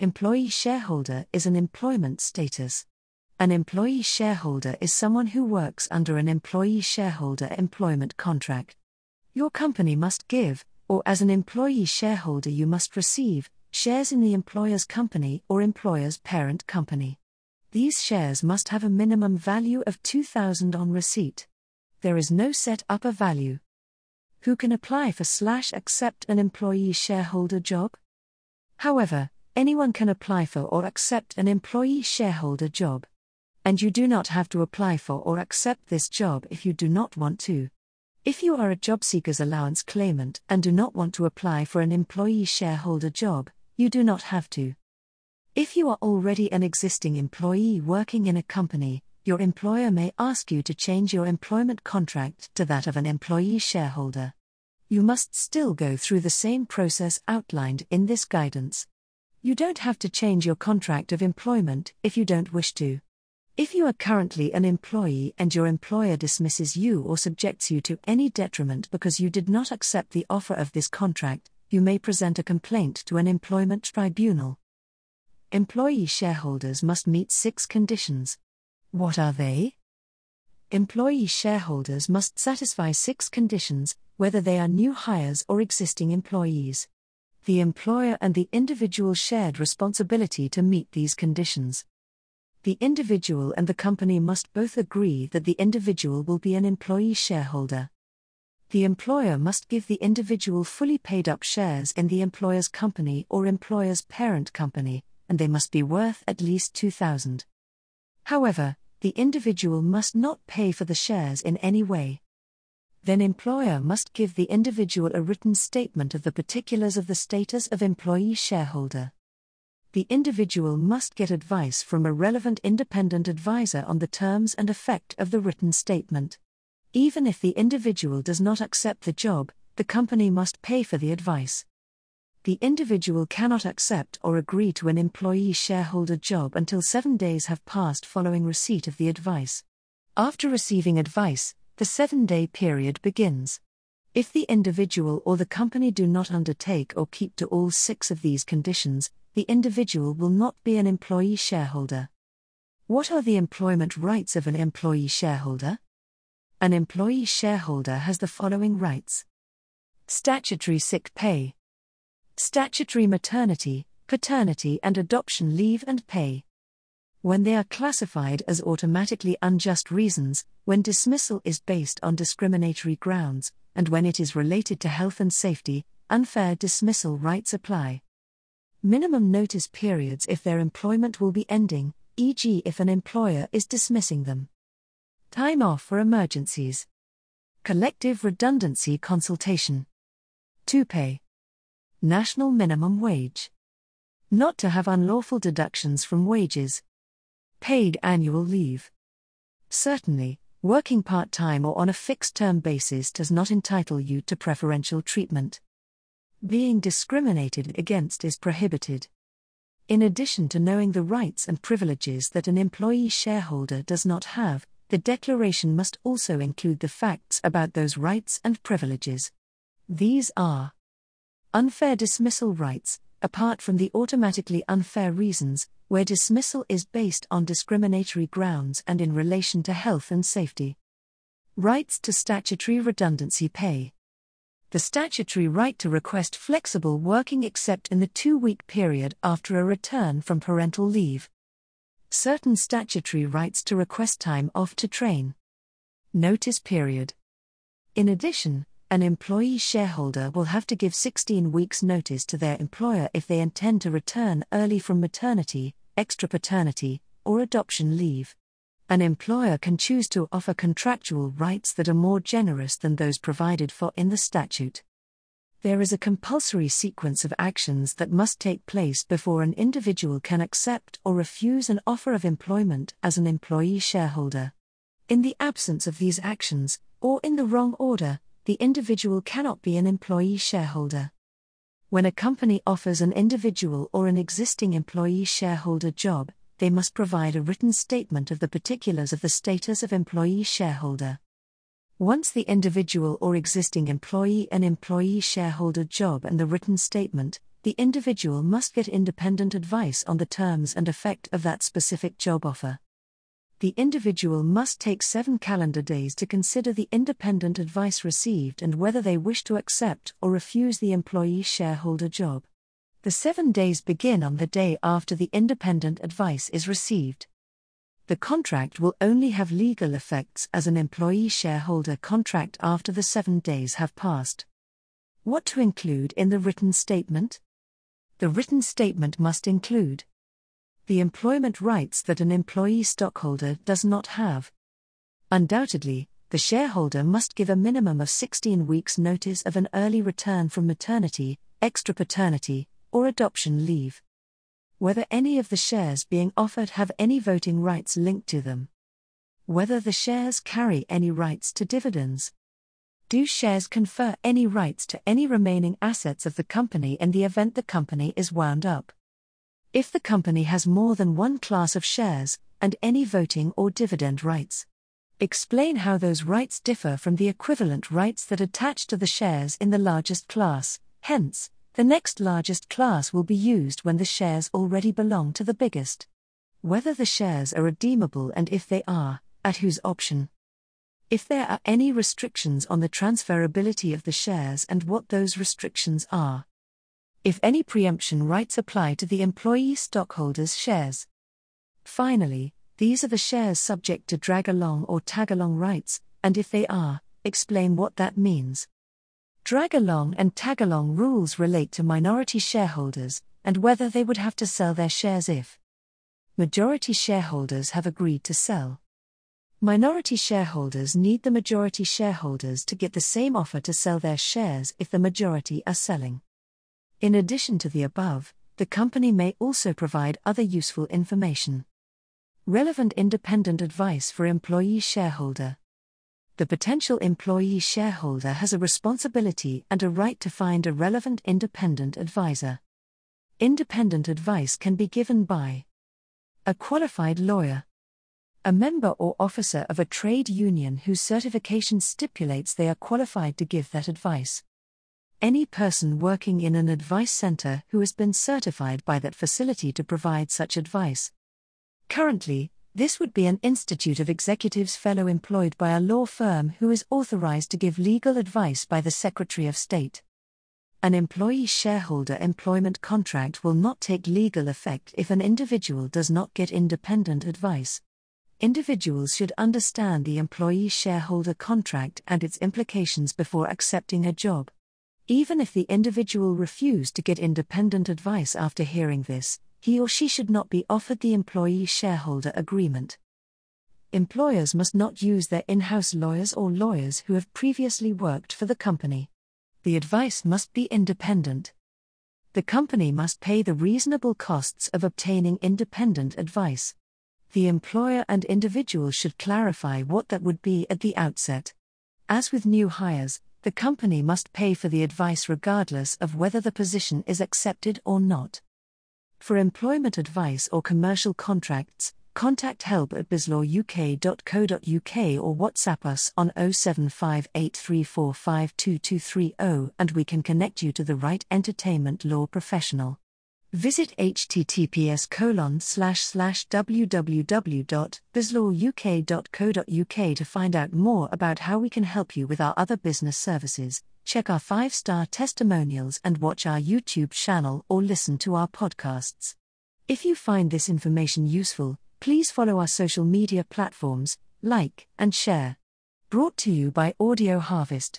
Employee shareholder is an employment status. An employee shareholder is someone who works under an employee shareholder employment contract. Your company must give, or as an employee shareholder, you must receive, shares in the employer's company or employer's parent company. These shares must have a minimum value of 2000 on receipt. There is no set upper value. Who can apply for slash accept an employee shareholder job? However, anyone can apply for or accept an employee shareholder job. And you do not have to apply for or accept this job if you do not want to. If you are a job seekers allowance claimant and do not want to apply for an employee shareholder job, you do not have to. If you are already an existing employee working in a company, your employer may ask you to change your employment contract to that of an employee shareholder. You must still go through the same process outlined in this guidance. You don't have to change your contract of employment if you don't wish to. If you are currently an employee and your employer dismisses you or subjects you to any detriment because you did not accept the offer of this contract, you may present a complaint to an employment tribunal. Employee shareholders must meet six conditions. What are they? Employee shareholders must satisfy six conditions, whether they are new hires or existing employees the employer and the individual shared responsibility to meet these conditions. The individual and the company must both agree that the individual will be an employee shareholder. The employer must give the individual fully paid up shares in the employer's company or employer's parent company, and they must be worth at least 2000. However, the individual must not pay for the shares in any way then employer must give the individual a written statement of the particulars of the status of employee shareholder. The individual must get advice from a relevant independent advisor on the terms and effect of the written statement. Even if the individual does not accept the job, the company must pay for the advice. The individual cannot accept or agree to an employee shareholder job until seven days have passed following receipt of the advice. After receiving advice, the seven day period begins. If the individual or the company do not undertake or keep to all six of these conditions, the individual will not be an employee shareholder. What are the employment rights of an employee shareholder? An employee shareholder has the following rights statutory sick pay, statutory maternity, paternity, and adoption leave and pay when they are classified as automatically unjust reasons, when dismissal is based on discriminatory grounds, and when it is related to health and safety, unfair dismissal rights apply. Minimum notice periods if their employment will be ending, e.g., if an employer is dismissing them. Time off for emergencies. Collective redundancy consultation. To pay. National minimum wage. Not to have unlawful deductions from wages. Paid annual leave. Certainly, working part time or on a fixed term basis does not entitle you to preferential treatment. Being discriminated against is prohibited. In addition to knowing the rights and privileges that an employee shareholder does not have, the declaration must also include the facts about those rights and privileges. These are unfair dismissal rights, apart from the automatically unfair reasons, where dismissal is based on discriminatory grounds and in relation to health and safety. Rights to statutory redundancy pay. The statutory right to request flexible working except in the two week period after a return from parental leave. Certain statutory rights to request time off to train. Notice period. In addition, an employee shareholder will have to give 16 weeks' notice to their employer if they intend to return early from maternity, extra paternity, or adoption leave. An employer can choose to offer contractual rights that are more generous than those provided for in the statute. There is a compulsory sequence of actions that must take place before an individual can accept or refuse an offer of employment as an employee shareholder. In the absence of these actions, or in the wrong order, the individual cannot be an employee shareholder. When a company offers an individual or an existing employee shareholder job, they must provide a written statement of the particulars of the status of employee shareholder. Once the individual or existing employee an employee shareholder job and the written statement, the individual must get independent advice on the terms and effect of that specific job offer. The individual must take seven calendar days to consider the independent advice received and whether they wish to accept or refuse the employee shareholder job. The seven days begin on the day after the independent advice is received. The contract will only have legal effects as an employee shareholder contract after the seven days have passed. What to include in the written statement? The written statement must include the employment rights that an employee stockholder does not have. Undoubtedly, the shareholder must give a minimum of 16 weeks' notice of an early return from maternity, extra paternity, or adoption leave. Whether any of the shares being offered have any voting rights linked to them. Whether the shares carry any rights to dividends. Do shares confer any rights to any remaining assets of the company in the event the company is wound up? If the company has more than one class of shares, and any voting or dividend rights. Explain how those rights differ from the equivalent rights that attach to the shares in the largest class, hence, the next largest class will be used when the shares already belong to the biggest. Whether the shares are redeemable and if they are, at whose option. If there are any restrictions on the transferability of the shares and what those restrictions are. If any preemption rights apply to the employee stockholders' shares. Finally, these are the shares subject to drag along or tag along rights, and if they are, explain what that means. Drag along and tag along rules relate to minority shareholders and whether they would have to sell their shares if majority shareholders have agreed to sell. Minority shareholders need the majority shareholders to get the same offer to sell their shares if the majority are selling. In addition to the above, the company may also provide other useful information. Relevant independent advice for employee shareholder. The potential employee shareholder has a responsibility and a right to find a relevant independent advisor. Independent advice can be given by a qualified lawyer a member or officer of a trade union whose certification stipulates they are qualified to give that advice. Any person working in an advice center who has been certified by that facility to provide such advice. Currently, this would be an Institute of Executives Fellow employed by a law firm who is authorized to give legal advice by the Secretary of State. An employee shareholder employment contract will not take legal effect if an individual does not get independent advice individuals should understand the employee shareholder contract and its implications before accepting a job. Even if the individual refused to get independent advice after hearing this, he or she should not be offered the employee shareholder agreement. Employers must not use their in house lawyers or lawyers who have previously worked for the company. The advice must be independent. The company must pay the reasonable costs of obtaining independent advice the employer and individual should clarify what that would be at the outset. As with new hires, the company must pay for the advice regardless of whether the position is accepted or not. For employment advice or commercial contracts, contact help at bizlawuk.co.uk or WhatsApp us on 07583452230 and we can connect you to the right entertainment law professional. Visit https colon slash slash www.bizlawuk.co.uk to find out more about how we can help you with our other business services, check our five star testimonials, and watch our YouTube channel or listen to our podcasts. If you find this information useful, please follow our social media platforms, like, and share. Brought to you by Audio Harvest.